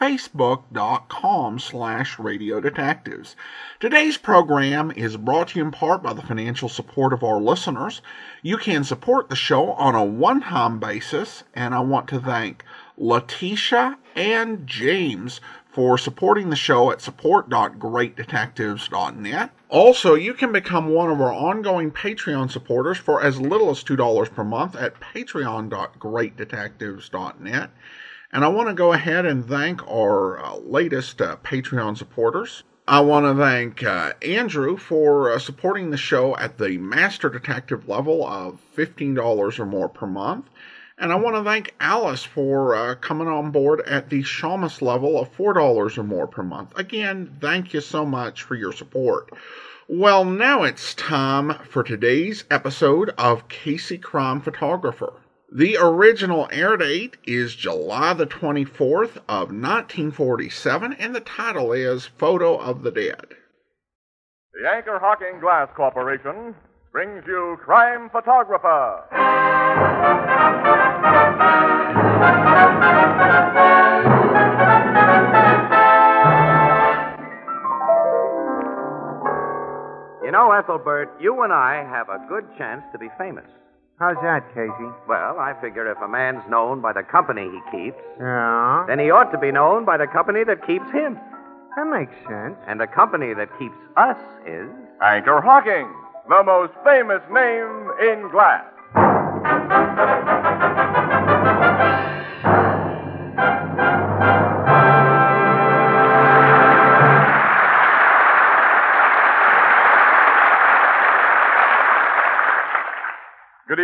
facebook.com slash radio detectives. Today's program is brought to you in part by the financial support of our listeners. You can support the show on a one-time basis, and I want to thank Letitia and James for supporting the show at support.greatdetectives.net. Also, you can become one of our ongoing Patreon supporters for as little as $2 per month at patreon.greatdetectives.net. And I want to go ahead and thank our uh, latest uh, Patreon supporters. I want to thank uh, Andrew for uh, supporting the show at the Master Detective level of $15 or more per month. And I want to thank Alice for uh, coming on board at the Shamus level of $4 or more per month. Again, thank you so much for your support. Well, now it's time for today's episode of Casey Crime Photographer. The original air date is July the 24th of 1947, and the title is Photo of the Dead. The Anchor Hocking Glass Corporation brings you Crime Photographer. You know, Ethelbert, you and I have a good chance to be famous. How's that, Casey? Well, I figure if a man's known by the company he keeps, Yeah. then he ought to be known by the company that keeps him. That makes sense. And the company that keeps us is. Anchor Hocking, the most famous name in glass.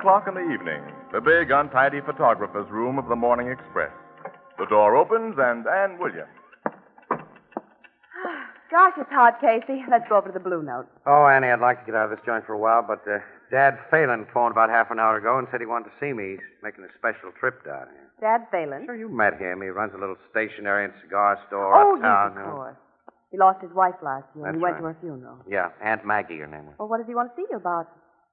O'clock in the evening, the big, untidy photographer's room of the Morning Express. The door opens, and Ann Williams. Gosh, it's hot, Casey. Let's go over to the Blue Note. Oh, Annie, I'd like to get out of this joint for a while, but uh, Dad Phelan phoned about half an hour ago and said he wanted to see me. He's making a special trip down here. Dad Phelan. Sure, you met him. He runs a little stationery and cigar store Oh, yes, uptown. of you know. course. He lost his wife last year, and he went right. to her funeral. Yeah, Aunt Maggie, her name was. Well, what does he want to see you about?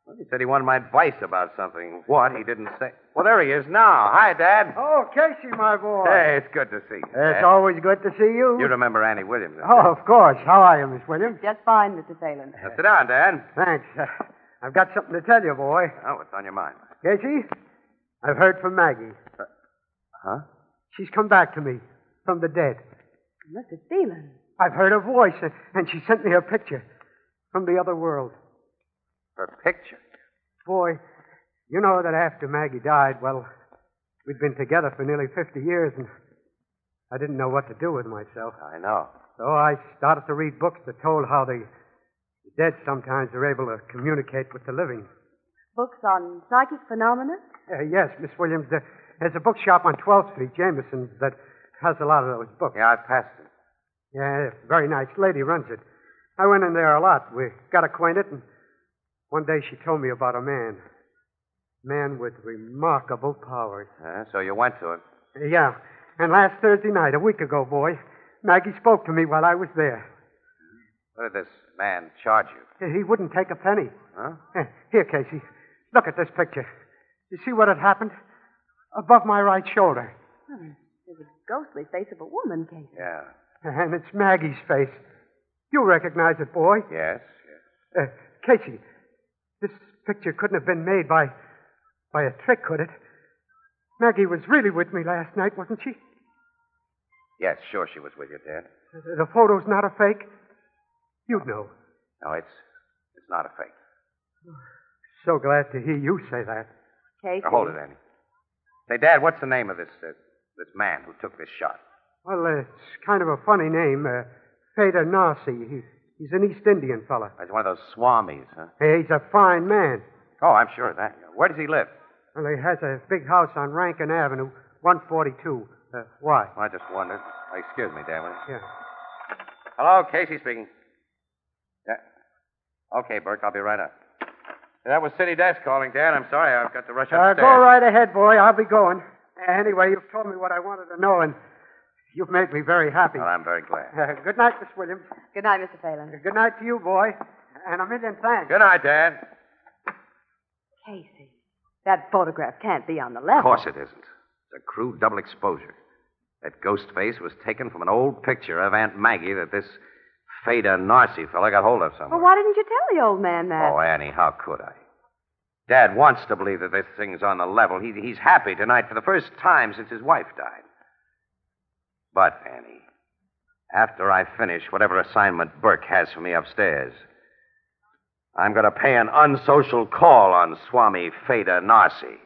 Well, he said he wanted my advice about something. What? He didn't say. Well, there he is now. Hi, Dad. Oh, Casey, my boy. Hey, it's good to see you. It's Dad. always good to see you. You remember Annie Williams? Oh, you? of course. How are you, Miss Williams? Just fine, Mr. Phelan. Now, sit down, Dad. Thanks. Uh, I've got something to tell you, boy. Oh, what's on your mind? Casey, I've heard from Maggie. Huh? She's come back to me from the dead. Mr. Phelan. I've heard her voice, and- and she sent me a picture from the other world. Her picture. Boy, you know that after Maggie died, well, we'd been together for nearly 50 years, and I didn't know what to do with myself. I know. So I started to read books that told how the the dead sometimes are able to communicate with the living. Books on psychic phenomena? Uh, yes, Miss Williams, there, there's a bookshop on 12th Street, Jameson's, that has a lot of those books. Yeah, I've passed it. Yeah, very nice lady runs it. I went in there a lot. We got acquainted, and one day she told me about a man. Man with remarkable powers. Uh, so you went to it. Uh, yeah, and last Thursday night, a week ago, boy, Maggie spoke to me while I was there. What did this man charge you? He wouldn't take a penny. Huh? Eh, Here, Casey. Look at this picture. You see what had happened? Above my right shoulder. Hmm, There's a ghostly face of a woman, Casey. Yeah. And it's Maggie's face. You recognize it, boy. Yes, yes. Uh, Casey, this picture couldn't have been made by by a trick, could it? Maggie was really with me last night, wasn't she? Yes, sure she was with you, Dad. The photo's not a fake? You know. No, it's it's not a fake. So glad to hear you say that. Casey. Now, hold it, Annie. Say, Dad, what's the name of this uh, this man who took this shot? Well, uh, it's kind of a funny name. Uh, Feda Narsi. He, he's an East Indian fella. He's one of those swamis, huh? Hey, he's a fine man. Oh, I'm sure of that. Where does he live? Well, he has a big house on Rankin Avenue, 142. Uh, why? Well, I just wondered. Excuse me, Dan. will you? Yeah. Hello, Casey speaking. Yeah. Okay, Burke, I'll be right up. That was City Desk calling, Dan. I'm sorry, I've got to rush Uh, upstairs. go right ahead, boy. I'll be going. Anyway, you've told me what I wanted to know, and you've made me very happy. Well, I'm very glad. Uh, good night, Miss Williams. Good night, Mr. Phelan. Good night to you, boy. And a million thanks. Good night, Dan. Casey, that photograph can't be on the level. Of course it isn't. It's a crude double exposure. That ghost face was taken from an old picture of Aunt Maggie that this Feda Narcy fellow got hold of somewhere. Well, why didn't you tell the old man that? Oh, Annie, how could I? Dad wants to believe that this thing's on the level. He, he's happy tonight for the first time since his wife died. But, Annie, after I finish whatever assignment Burke has for me upstairs, I'm going to pay an unsocial call on Swami Feda Narsi.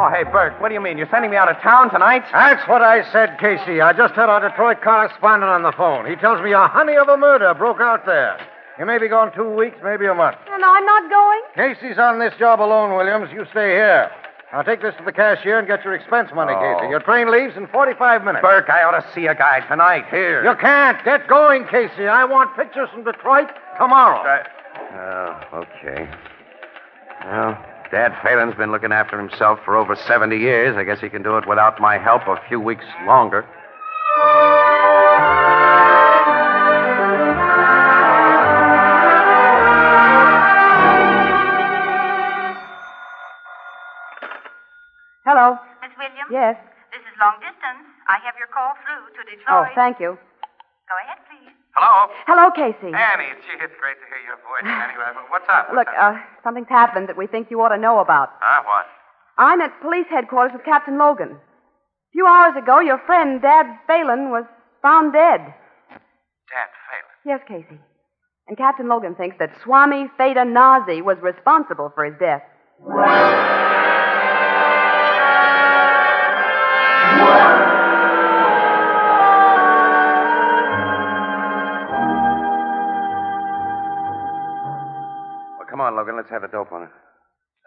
Oh, hey, Burke, what do you mean? You're sending me out of town tonight? That's what I said, Casey. I just had our Detroit correspondent on the phone. He tells me a honey of a murder broke out there. You may be gone two weeks, maybe a month. And I'm not going? Casey's on this job alone, Williams. You stay here. I'll take this to the cashier and get your expense money, Oh. Casey. Your train leaves in 45 minutes. Burke, I ought to see a guy tonight. Here. You can't. Get going, Casey. I want pictures from Detroit tomorrow. Uh, oh, okay. Well, Dad Phelan's been looking after himself for over 70 years. I guess he can do it without my help a few weeks longer. Through to Oh, thank you. Go ahead, please. Hello? Hello, Casey. Annie, gee, it's great to hear your voice. Anyway, what's up? Look, uh, something's happened that we think you ought to know about. Huh? What? I'm at police headquarters with Captain Logan. A few hours ago, your friend, Dad Phelan, was found dead. Dad Phelan. Yes, Casey. And Captain Logan thinks that Swami Feda Nazi was responsible for his death. Let's have the dope on it.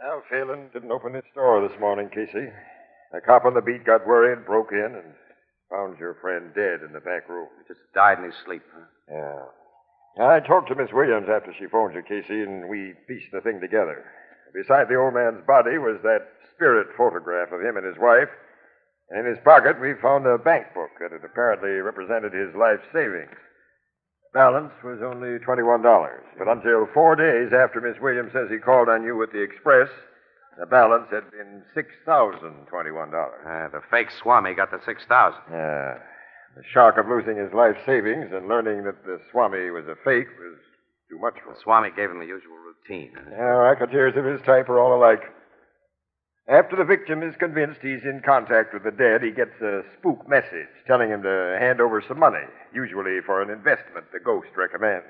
Al Phelan didn't open his door this morning, Casey. A cop on the beat got worried, broke in, and found your friend dead in the back room. He just died in his sleep. Huh? Yeah. I talked to Miss Williams after she phoned you, Casey, and we pieced the thing together. Beside the old man's body was that spirit photograph of him and his wife. And in his pocket, we found a bank book that had apparently represented his life savings. Balance was only $21. But until four days after Miss Williams says he called on you with the express, the balance had been $6,021. Uh, the fake Swami got the 6000 Yeah. The shock of losing his life savings and learning that the Swami was a fake was too much for him. The. Swami gave him the usual routine. Yeah, racketeers of his type are all alike. After the victim is convinced he's in contact with the dead, he gets a spook message telling him to hand over some money, usually for an investment the ghost recommends.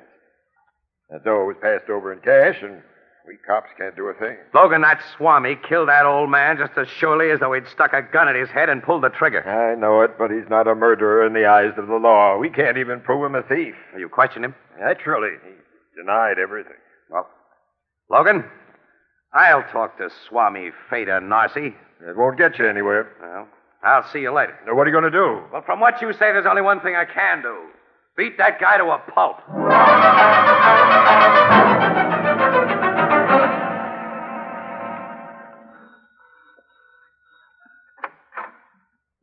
That dough was passed over in cash, and we cops can't do a thing. Logan, that Swami killed that old man just as surely as though he'd stuck a gun at his head and pulled the trigger. I know it, but he's not a murderer in the eyes of the law. We can't even prove him a thief. You question him? Naturally, he denied everything. Well, Logan, I'll talk to Swami Feda Narsi. It won't get you anywhere. Well, I'll see you later. Now, what are you going to do? Well, from what you say, there's only one thing I can do beat that guy to a pulp.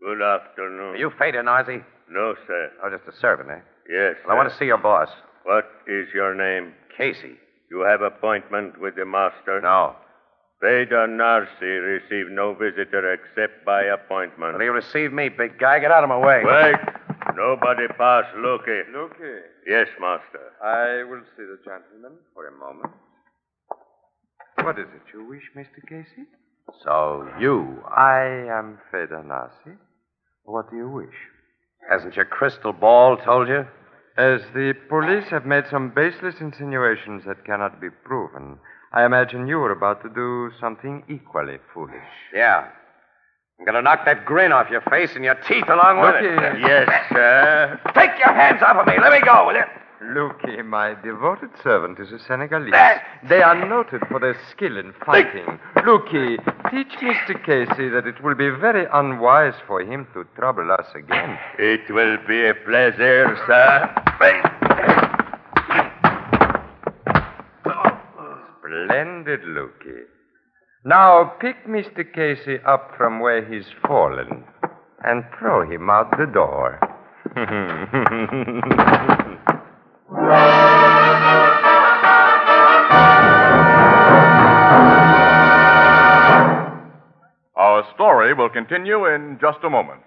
Good afternoon. Are you Feda Narsi? No, sir. Oh, just a servant, eh? Yes. Well, I want to see your boss, What is your name? Casey. You have appointment with the master? No. Veda Narsi receive no visitor except by appointment. Will you receive me, big guy? Get out of my way. Wait. Nobody pass Lucky. Lucky. Yes, master. I will see the gentleman for a moment. What is it you wish, Mr. Casey? So you. I am Feda Nasi. What do you wish? Hasn't your crystal ball told you? As the police have made some baseless insinuations that cannot be proven, I imagine you are about to do something equally foolish. Yeah. I'm going to knock that grin off your face and your teeth along with it. Yes, sir. Take your hands off of me. Let me go, will you? Lukey, my devoted servant is a Senegalese. They are noted for their skill in fighting. Lukey, teach Mr. Casey that it will be very unwise for him to trouble us again. It will be a pleasure, sir. Splendid, Lukey. Now pick Mr. Casey up from where he's fallen and throw him out the door. Our story will continue in just a moment.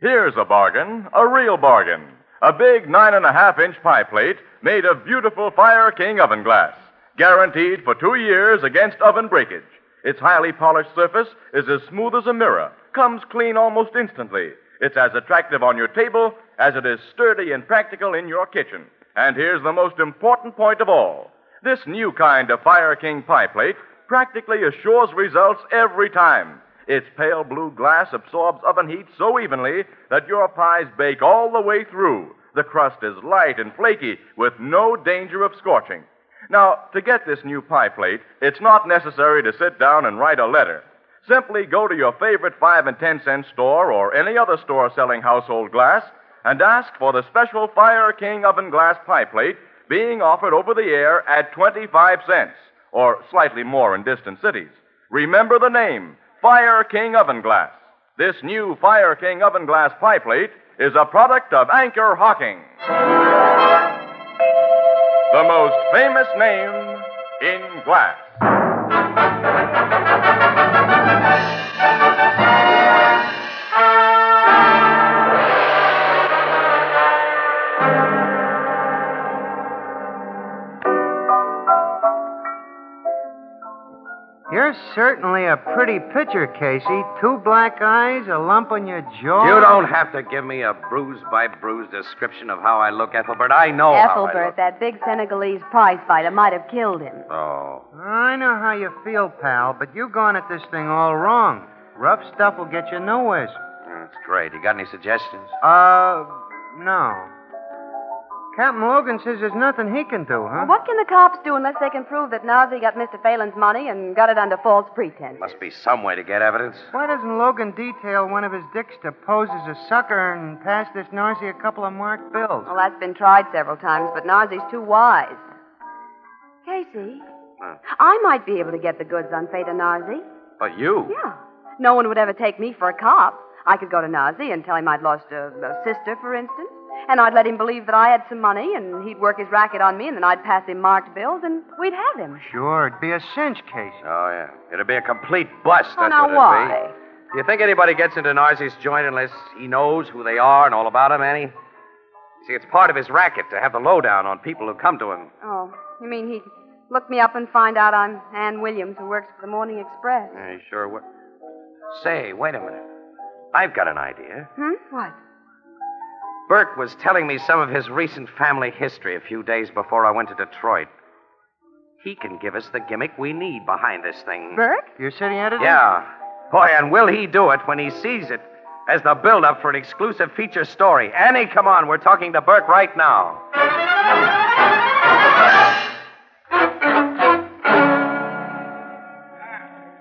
Here's a bargain, a real bargain. A big nine and a half inch pie plate made of beautiful Fire King oven glass, guaranteed for two years against oven breakage. Its highly polished surface is as smooth as a mirror, comes clean almost instantly. It's as attractive on your table as it is sturdy and practical in your kitchen. And here's the most important point of all. This new kind of Fire King pie plate practically assures results every time. Its pale blue glass absorbs oven heat so evenly that your pies bake all the way through. The crust is light and flaky with no danger of scorching. Now, to get this new pie plate, it's not necessary to sit down and write a letter. Simply go to your favorite 5 and 10 cent store or any other store selling household glass and ask for the special Fire King oven glass pie plate being offered over the air at 25 cents or slightly more in distant cities. Remember the name, Fire King Oven Glass. This new Fire King Oven Glass pie plate is a product of Anchor Hocking. The most famous name in glass. Certainly a pretty picture, Casey. Two black eyes, a lump on your jaw. You don't have to give me a bruise by bruise description of how I look, Ethelbert. I know how I Ethelbert, look. that big Senegalese prize fighter might have killed him. Oh. I know how you feel, pal, but you've gone at this thing all wrong. Rough stuff will get you nowhere. That's great. You got any suggestions? Uh, no. Captain Logan says there's nothing he can do, huh? What can the cops do unless they can prove that Nazi got Mr. Phelan's money and got it under false pretense? Must be some way to get evidence. Why doesn't Logan detail one of his dicks to pose as a sucker and pass this Narcy a couple of marked bills? Well, that's been tried several times, but Nazi's too wise. Casey, Huh. I might be able to get the goods on Fata Nazi. But you? Yeah. No one would ever take me for a cop. I could go to Nazi and tell him I'd lost a, a sister, for instance. And I'd let him believe that I had some money, and he'd work his racket on me, and then I'd pass him marked bills, and we'd have him. Sure, it'd be a cinch, Casey. Oh, yeah. It'd be a complete bust. Oh, That's now what it'd why? be. Do you think anybody gets into Narcy's joint unless he knows who they are and all about them, Annie? You see, it's part of his racket to have the lowdown on people who come to him. Oh, you mean he'd look me up and find out I'm Ann Williams, who works for the Morning Express? Yeah, he sure would. Say, wait a minute. I've got an idea. Hmm? What? Burke was telling me some of his recent family history a few days before I went to Detroit. He can give us the gimmick we need behind this thing. Burke? Your city editor? Yeah. Boy, and will he do it when he sees it as the build-up for an exclusive feature story. Annie, come on. We're talking to Burke right now.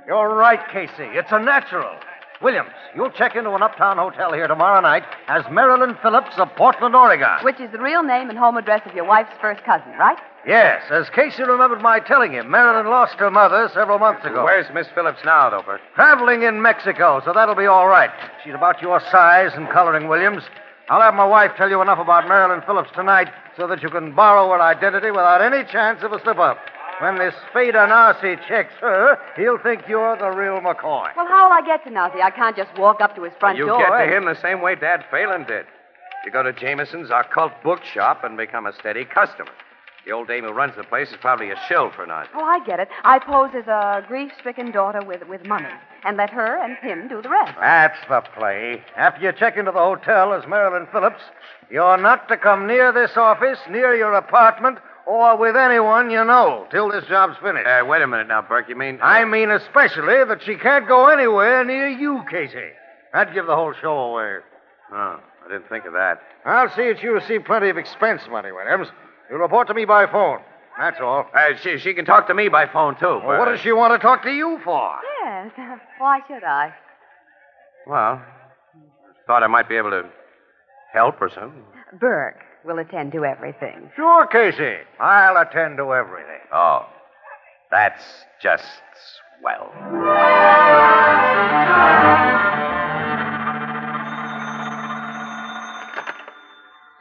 You're right, Casey. It's a natural. Williams, you'll check into an uptown hotel here tomorrow night as Marilyn Phillips of Portland, Oregon. Which is the real name and home address of your wife's first cousin, right? Yes, as Casey remembered my telling him, Marilyn lost her mother several months ago. Where's Miss Phillips now, though, Burke? Traveling in Mexico, so that'll be all right. She's about your size and coloring, Williams. I'll have my wife tell you enough about Marilyn Phillips tonight so that you can borrow her identity without any chance of a slip up. When this Fada Narcy checks her, he'll think you're the real McCoy. Well, how'll I get to Nazi? I can't just walk up to his front door. you door. get to and- him the same way Dad Phelan did. You go to Jameson's occult bookshop and become a steady customer. The old dame who runs the place is probably a shill for Nazi. Oh, I get it. I pose as a grief-stricken daughter with, with money and let her and him do the rest. That's the play. After you check into the hotel as Marilyn Phillips, you're not to come near this office, near your apartment, or with anyone you know till this job's finished. Uh, wait a minute now, Burke. You mean. I mean especially that she can't go anywhere near you, Casey. That'd give the whole show away. Oh, I didn't think of that. I'll see that you receive plenty of expense money, Williams. You report to me by phone. That's all. Uh, she, she can talk to me by phone, too. Well, what does she want to talk to you for? Yes. Why should I? Well, thought I might be able to help or something. Burke will attend to everything. Sure, Casey. I'll attend to everything. Oh, that's just swell.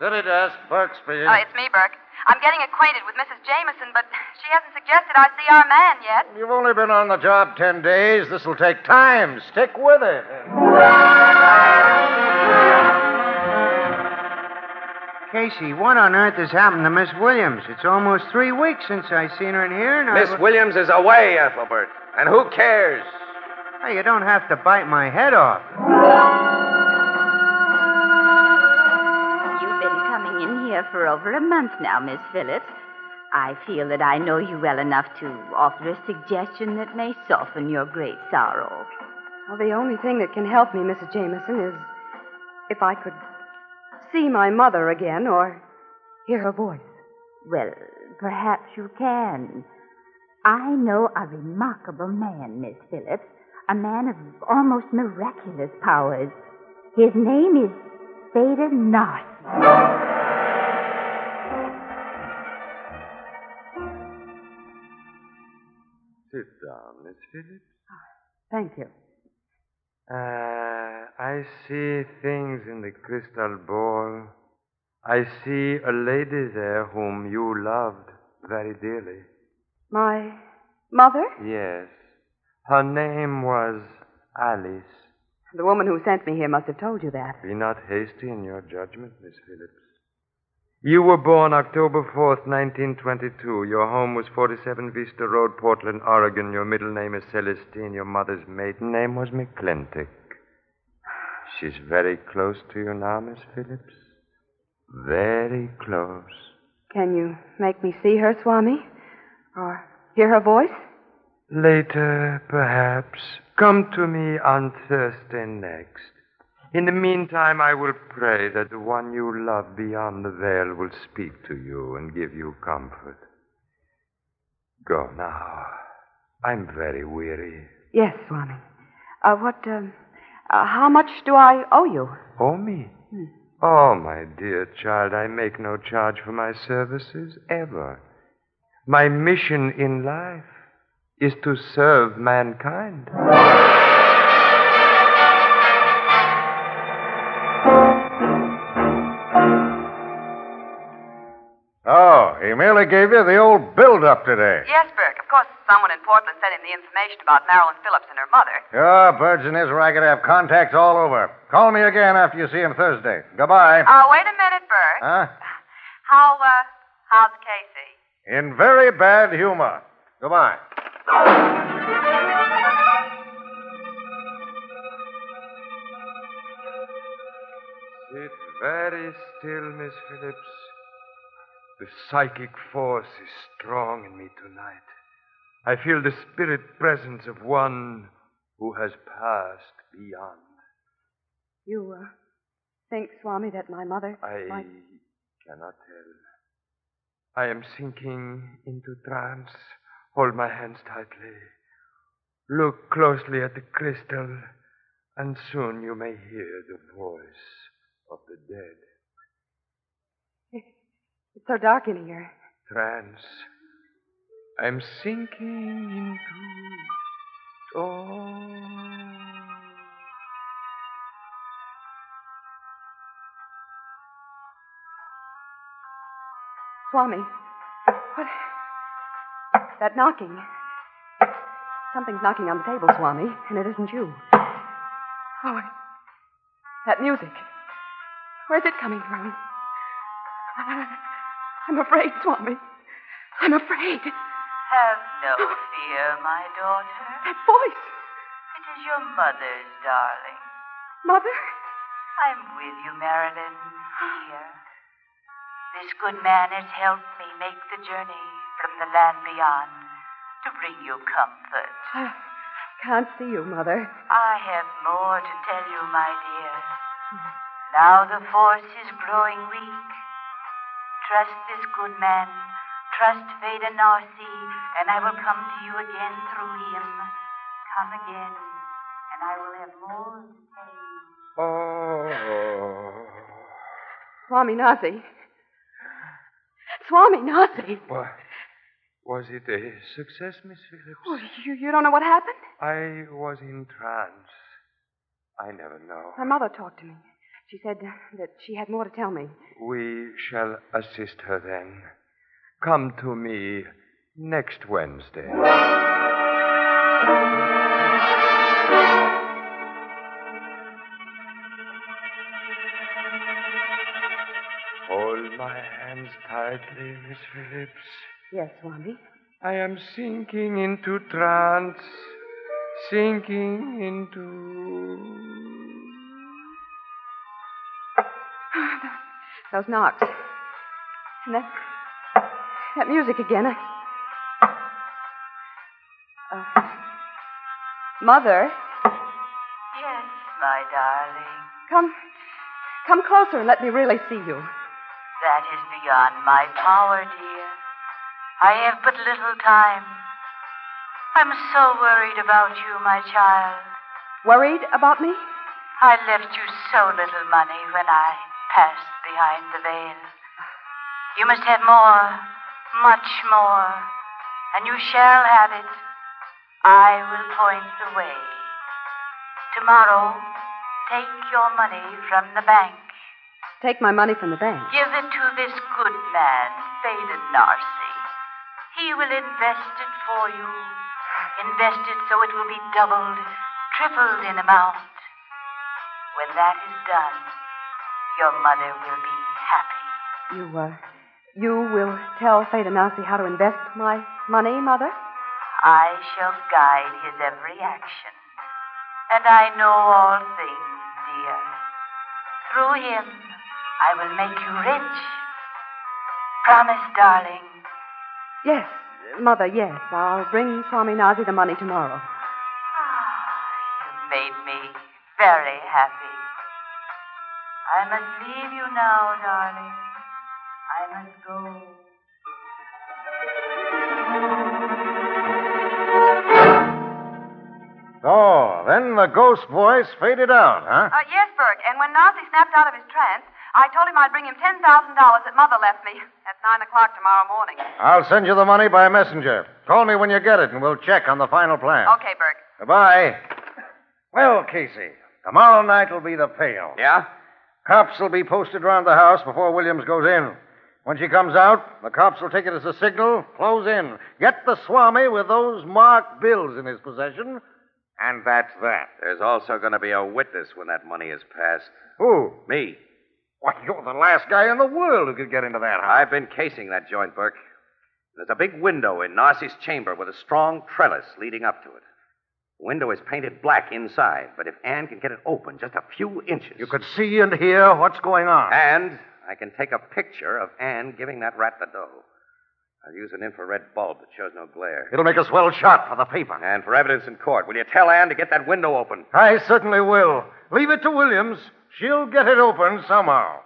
City desk, Burke speaking. Oh, it's me, Burke. I'm getting acquainted with Mrs. Jameson, but she hasn't suggested I see our man yet. You've only been on the job ten days. This'll take time. Stick with it. Casey, what on earth has happened to Miss Williams? It's almost three weeks since I've seen her in here, and Miss I... Williams is away, Ethelbert. And who cares? Hey, you don't have to bite my head off. You've been coming in here for over a month now, Miss Phillips. I feel that I know you well enough to offer a suggestion that may soften your great sorrow. Well, the only thing that can help me, Mrs. Jameson, is if I could see my mother again or hear her voice. Well, perhaps you can. I know a remarkable man, Miss Phillips, a man of almost miraculous powers. His name is Theda Narcy. Sit down, Miss Phillips. Thank you. Uh, I see things in the crystal ball. I see a lady there whom you loved very dearly. My mother? Yes. Her name was Alice. The woman who sent me here must have told you that. Be not hasty in your judgment, Miss Phillips. You were born October 4th, 1922. Your home was 47 Vista Road, Portland, Oregon. Your middle name is Celestine. Your mother's maiden name was McClintock. She's very close to you now, Miss Phillips. Very close. Can you make me see her, Swami? Or hear her voice? Later, perhaps. Come to me on Thursday next. In the meantime, I will pray that the one you love beyond the veil will speak to you and give you comfort. Go now. I'm very weary. Yes, Swami. Uh, what, um, uh, how much do I owe you? Oh, me? Oh, my dear child, I make no charge for my services, ever. My mission in life is to serve mankind. He merely gave you the old build-up today. Yes, Burke. Of course, someone in Portland sent him the information about Marilyn Phillips and her mother. Your birds in his racket have contacts all over. Call me again after you see him Thursday. Goodbye. Uh, wait a minute, Burke. Huh? How, uh, how's Casey? In very bad humor. Goodbye. Sit very still, Miss Phillips. The psychic force is strong in me tonight. I feel the spirit presence of one who has passed beyond. You, uh, think, Swami, that my mother I might... cannot tell. I am sinking into trance. Hold my hands tightly. Look closely at the crystal, and soon you may hear the voice of the dead. It's so dark in here. Trance. I'm sinking into. Swami. What? That knocking. Something's knocking on the table, Swami, and it isn't you. Oh, it- that music. Where's it coming from? I'm afraid, Swami. I'm afraid. Have no oh. fear, my daughter. That voice. It is your mother's, darling. Mother? I'm with you, Marilyn. Here. This good man has helped me make the journey from the land beyond to bring you comfort. I can't see you, Mother. I have more to tell you, my dear. Now the force is growing weak. Trust this good man. Trust Veda Narsi, and I will come to you again through him. Come again, and I will have more to tell you. Oh. Swami Nazi. Swami Nazi. What? Was it a success, Miss Phillips? Oh, you, you don't know what happened? I was in trance. I never know. My mother talked to me. She said that she had more to tell me. We shall assist her then. Come to me next Wednesday. Hold my hands tightly, Miss Phillips. Yes, Swami. I am sinking into trance, sinking into. Those knocks. And that, that music again. I... Uh, Mother, Yes, my darling. come, come closer and let me really see you. That is beyond my power, dear. I have but little time. I'm so worried about you, my child. Worried about me? I left you so little money when I passed behind the veil. You must have more, much more, and you shall have it. I will point the way. Tomorrow, take your money from the bank. Take my money from the bank. Give it to this good man, Phaedon Narcy. He will invest it for you. Invest it so it will be doubled, tripled in amount. When that is done, your mother will be happy. You, uh, you will tell Fadanasi how to invest my money, Mother? I shall guide his every action. And I know all things, dear. Through him, I will make you rich. Promise, darling. Yes, Mother, yes. I'll bring Swami Nazi the money tomorrow. Ah, You've made me very happy. I must leave you now, darling. I must go. Oh, then the ghost voice faded out, huh? Uh, yes, Burke. And when Nazi snapped out of his trance, I told him I'd bring him $10,000 that Mother left me at 9 o'clock tomorrow morning. I'll send you the money by messenger. Call me when you get it, and we'll check on the final plan. Okay, Burke. Goodbye. Well, Casey, tomorrow night will be the payoff. Yeah? Cops will be posted around the house before Williams goes in. When she comes out, the cops will take it as a signal, close in, get the Swami with those marked bills in his possession, and that's that. There's also going to be a witness when that money is passed. Who? Me. Why, you're the last guy in the world who could get into that house. I've been casing that joint, Burke. There's a big window in Narcy's chamber with a strong trellis leading up to it. The window is painted black inside, but if Anne can get it open just a few inches. You could see and hear what's going on. And I can take a picture of Anne giving that rat the dough. I'll use an infrared bulb that shows no glare. It'll make a swell shot for the paper. And for evidence in court, will you tell Anne to get that window open? I certainly will. Leave it to Williams. She'll get it open somehow.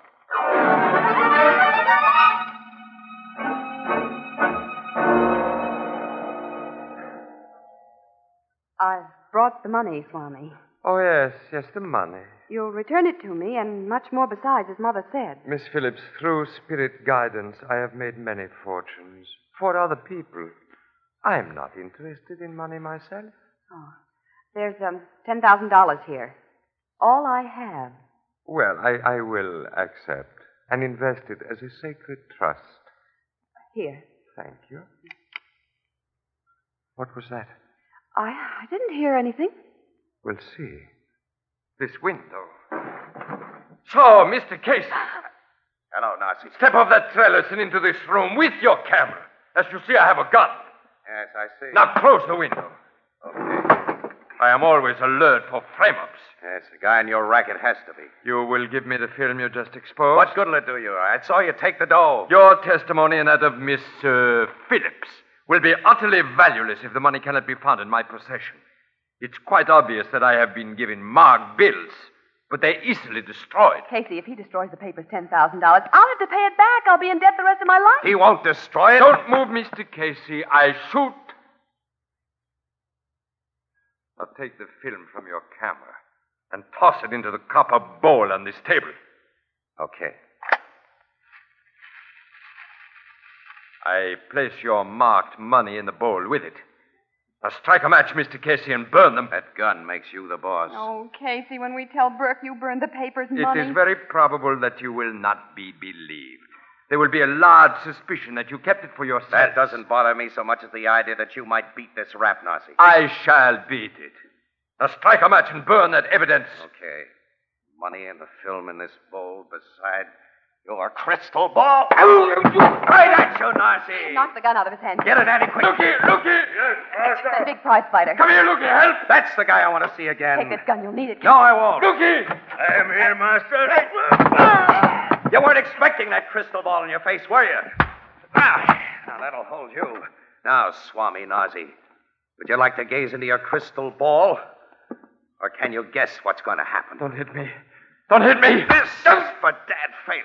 Brought the money, Swami. Oh, yes, yes, the money. You'll return it to me, and much more besides, as Mother said. Miss Phillips, through spirit guidance, I have made many fortunes for other people. I'm not interested in money myself. Oh, there's um ten thousand dollars here. All I have. Well, I, I will accept and invest it as a sacred trust. Here. Thank you. What was that? I I didn't hear anything. We'll see. This window. So, Mr. Casey. Hello, Narcy. Step off that trellis and into this room with your camera. As you see, I have a gun. Yes, I see. Now close the window. Okay. I am always alert for frame-ups. Yes, the guy in your racket has to be. You will give me the film you just exposed? What good'll it do you? I saw you take the dough. Your testimony and that of Miss uh, Phillips will be utterly valueless if the money cannot be found in my possession. It's quite obvious that I have been given marked bills, but they're easily destroyed. Casey, if he destroys the papers $10,000, I'll have to pay it back. I'll be in debt the rest of my life. He won't destroy it. Don't move, Mr. Casey. I shoot. Now take the film from your camera and toss it into the copper bowl on this table. Okay. I place your marked money in the bowl with it. Now strike a match, Mr. Casey, and burn them. That gun makes you the boss. Oh, Casey, when we tell Burke you burned the papers and money. is very probable that you will not be believed. There will be a large suspicion that you kept it for yourself. That doesn't bother me so much as the idea that you might beat this rap Nazi. I shall beat it. Now strike a match and burn that evidence. Okay. Money and the film in this bowl beside your crystal ball. Right at you, Nazi. Knock the gun out of his hand. Get it, Annie, quick. Look here, look here. That big prize fighter. Come here, look here, help. That's the guy I want to see again. Take this gun. You'll need it. No, I won't. Look here. I am here, Master. You weren't expecting that crystal ball in your face, were you? Ah, now that'll hold you. Now, Swami Nazi, would you like to gaze into your crystal ball? Or can you guess what's going to happen? Don't hit me. Don't hit me. This is for Dad Phelan.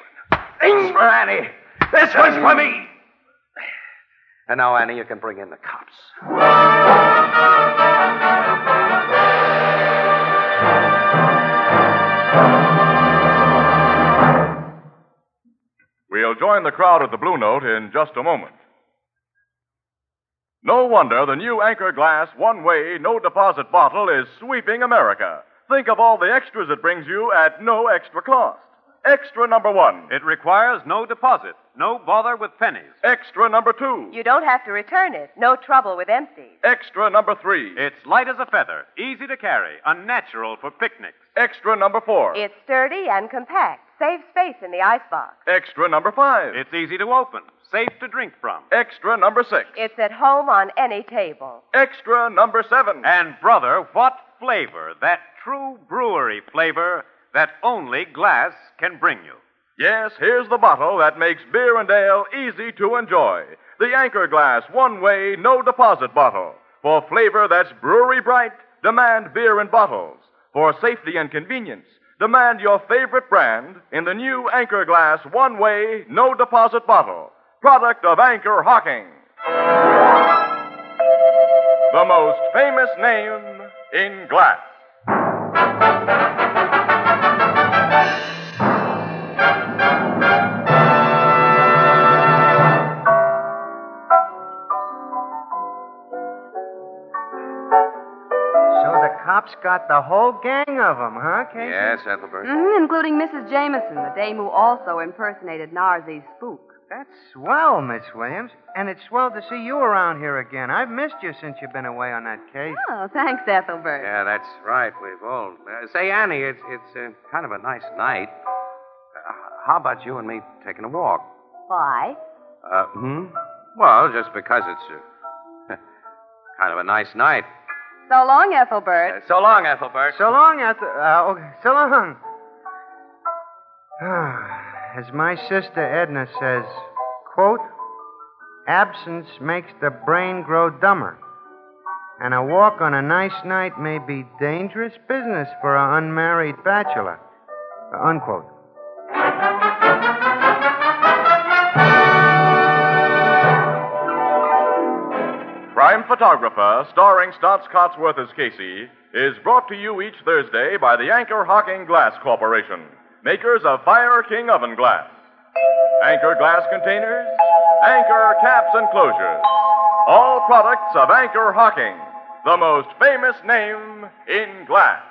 This for Annie. This one's for me. And now, Annie, you can bring in the cops. We'll join the crowd at the Blue Note in just a moment. No wonder the new Anchor Glass one way, no deposit bottle is sweeping America. Think of all the extras it brings you at no extra cost. Extra number one. It requires no deposit, no bother with pennies. Extra number two. You don't have to return it. No trouble with empties. Extra number three. It's light as a feather, easy to carry, unnatural for picnics. Extra number four. It's sturdy and compact. Saves space in the icebox. Extra number five. It's easy to open, safe to drink from. Extra number six. It's at home on any table. Extra number seven. And, brother, what flavor? That true brewery flavor that only glass can bring you. Yes, here's the bottle that makes beer and ale easy to enjoy. The Anchor Glass one way, no deposit bottle. For flavor that's brewery bright, demand beer in bottles. For safety and convenience, demand your favorite brand in the new Anchor Glass one way, no deposit bottle. Product of Anchor Hocking. The most famous name in glass. Got the whole gang of them, huh, Casey? Yes, Ethelbert. hmm including Mrs. Jameson, the dame who also impersonated Narzi's spook. That's swell, Miss Williams. And it's swell to see you around here again. I've missed you since you've been away on that case. Oh, thanks, Ethelbert. Yeah, that's right. We've all. Uh, say, Annie, it's it's uh, kind of a nice night. Uh, how about you and me taking a walk? Why? Uh, hmm? Well, just because it's uh, kind of a nice night. So long, Ethelbert. Uh, so long, Ethelbert. So long, Ethel. Uh, okay, so long. As my sister Edna says, quote, absence makes the brain grow dumber. And a walk on a nice night may be dangerous business for an unmarried bachelor. Uh, unquote. Crime Photographer, starring Staats Cotsworth as Casey, is brought to you each Thursday by the Anchor Hocking Glass Corporation, makers of Fire King Oven Glass. Anchor glass containers, Anchor caps and closures. All products of Anchor Hocking, the most famous name in glass.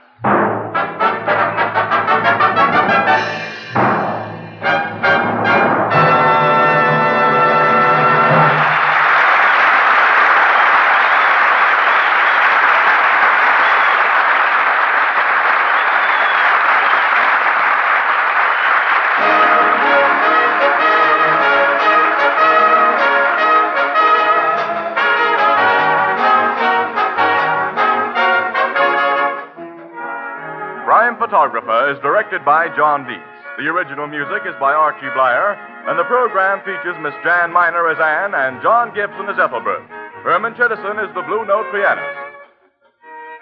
By John Dietz. The original music is by Archie Bleyer, and the program features Miss Jan Miner as Anne and John Gibson as Ethelbert. Herman Chittison is the Blue Note pianist.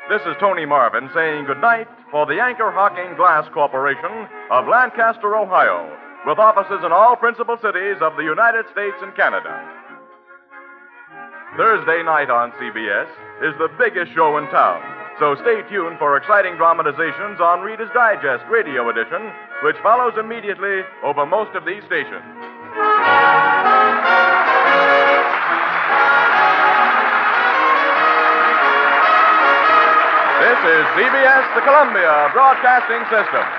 This is Tony Marvin saying goodnight for the Anchor Hocking Glass Corporation of Lancaster, Ohio, with offices in all principal cities of the United States and Canada. Thursday night on CBS is the biggest show in town. So stay tuned for exciting dramatizations on Reader's Digest Radio Edition, which follows immediately over most of these stations. This is CBS, the Columbia Broadcasting System.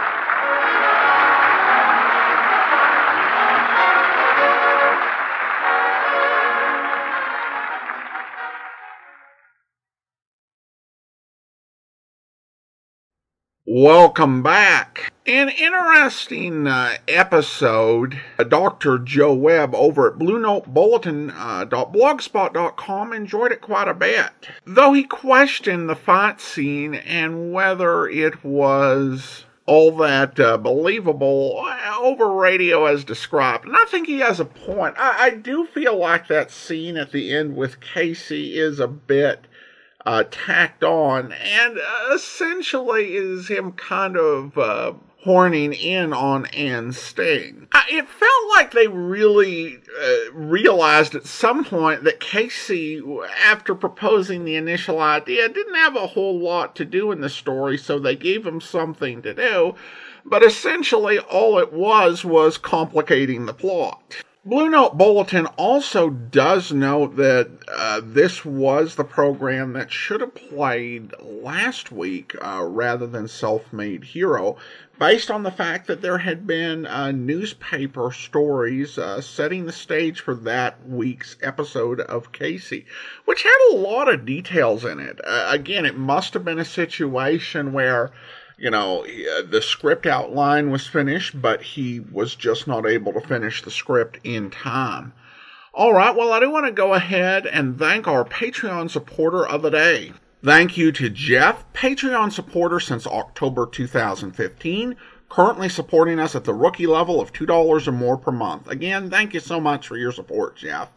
Welcome back. An interesting uh, episode. Uh, Dr. Joe Webb over at BlueNoteBulletin.blogspot.com uh, enjoyed it quite a bit. Though he questioned the fight scene and whether it was all that uh, believable uh, over radio as described. And I think he has a point. I, I do feel like that scene at the end with Casey is a bit uh, tacked on, and essentially is him kind of uh, horning in on Anne Sting. it felt like they really uh, realized at some point that Casey, after proposing the initial idea, didn't have a whole lot to do in the story, so they gave him something to do. But essentially, all it was was complicating the plot. Blue Note Bulletin also does note that uh, this was the program that should have played last week uh, rather than Self Made Hero, based on the fact that there had been uh, newspaper stories uh, setting the stage for that week's episode of Casey, which had a lot of details in it. Uh, again, it must have been a situation where you know, uh, the script outline was finished, but he was just not able to finish the script in time. All right, well, I do want to go ahead and thank our Patreon supporter of the day. Thank you to Jeff, Patreon supporter since October 2015, currently supporting us at the rookie level of $2 or more per month. Again, thank you so much for your support, Jeff.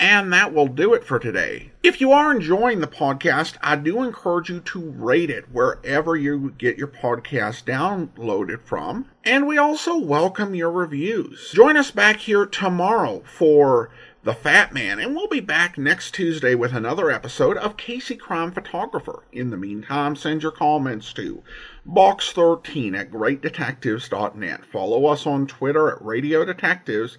And that will do it for today. If you are enjoying the podcast, I do encourage you to rate it wherever you get your podcast downloaded from. And we also welcome your reviews. Join us back here tomorrow for The Fat Man, and we'll be back next Tuesday with another episode of Casey Crime Photographer. In the meantime, send your comments to box13 at greatdetectives.net. Follow us on Twitter at Radio Detectives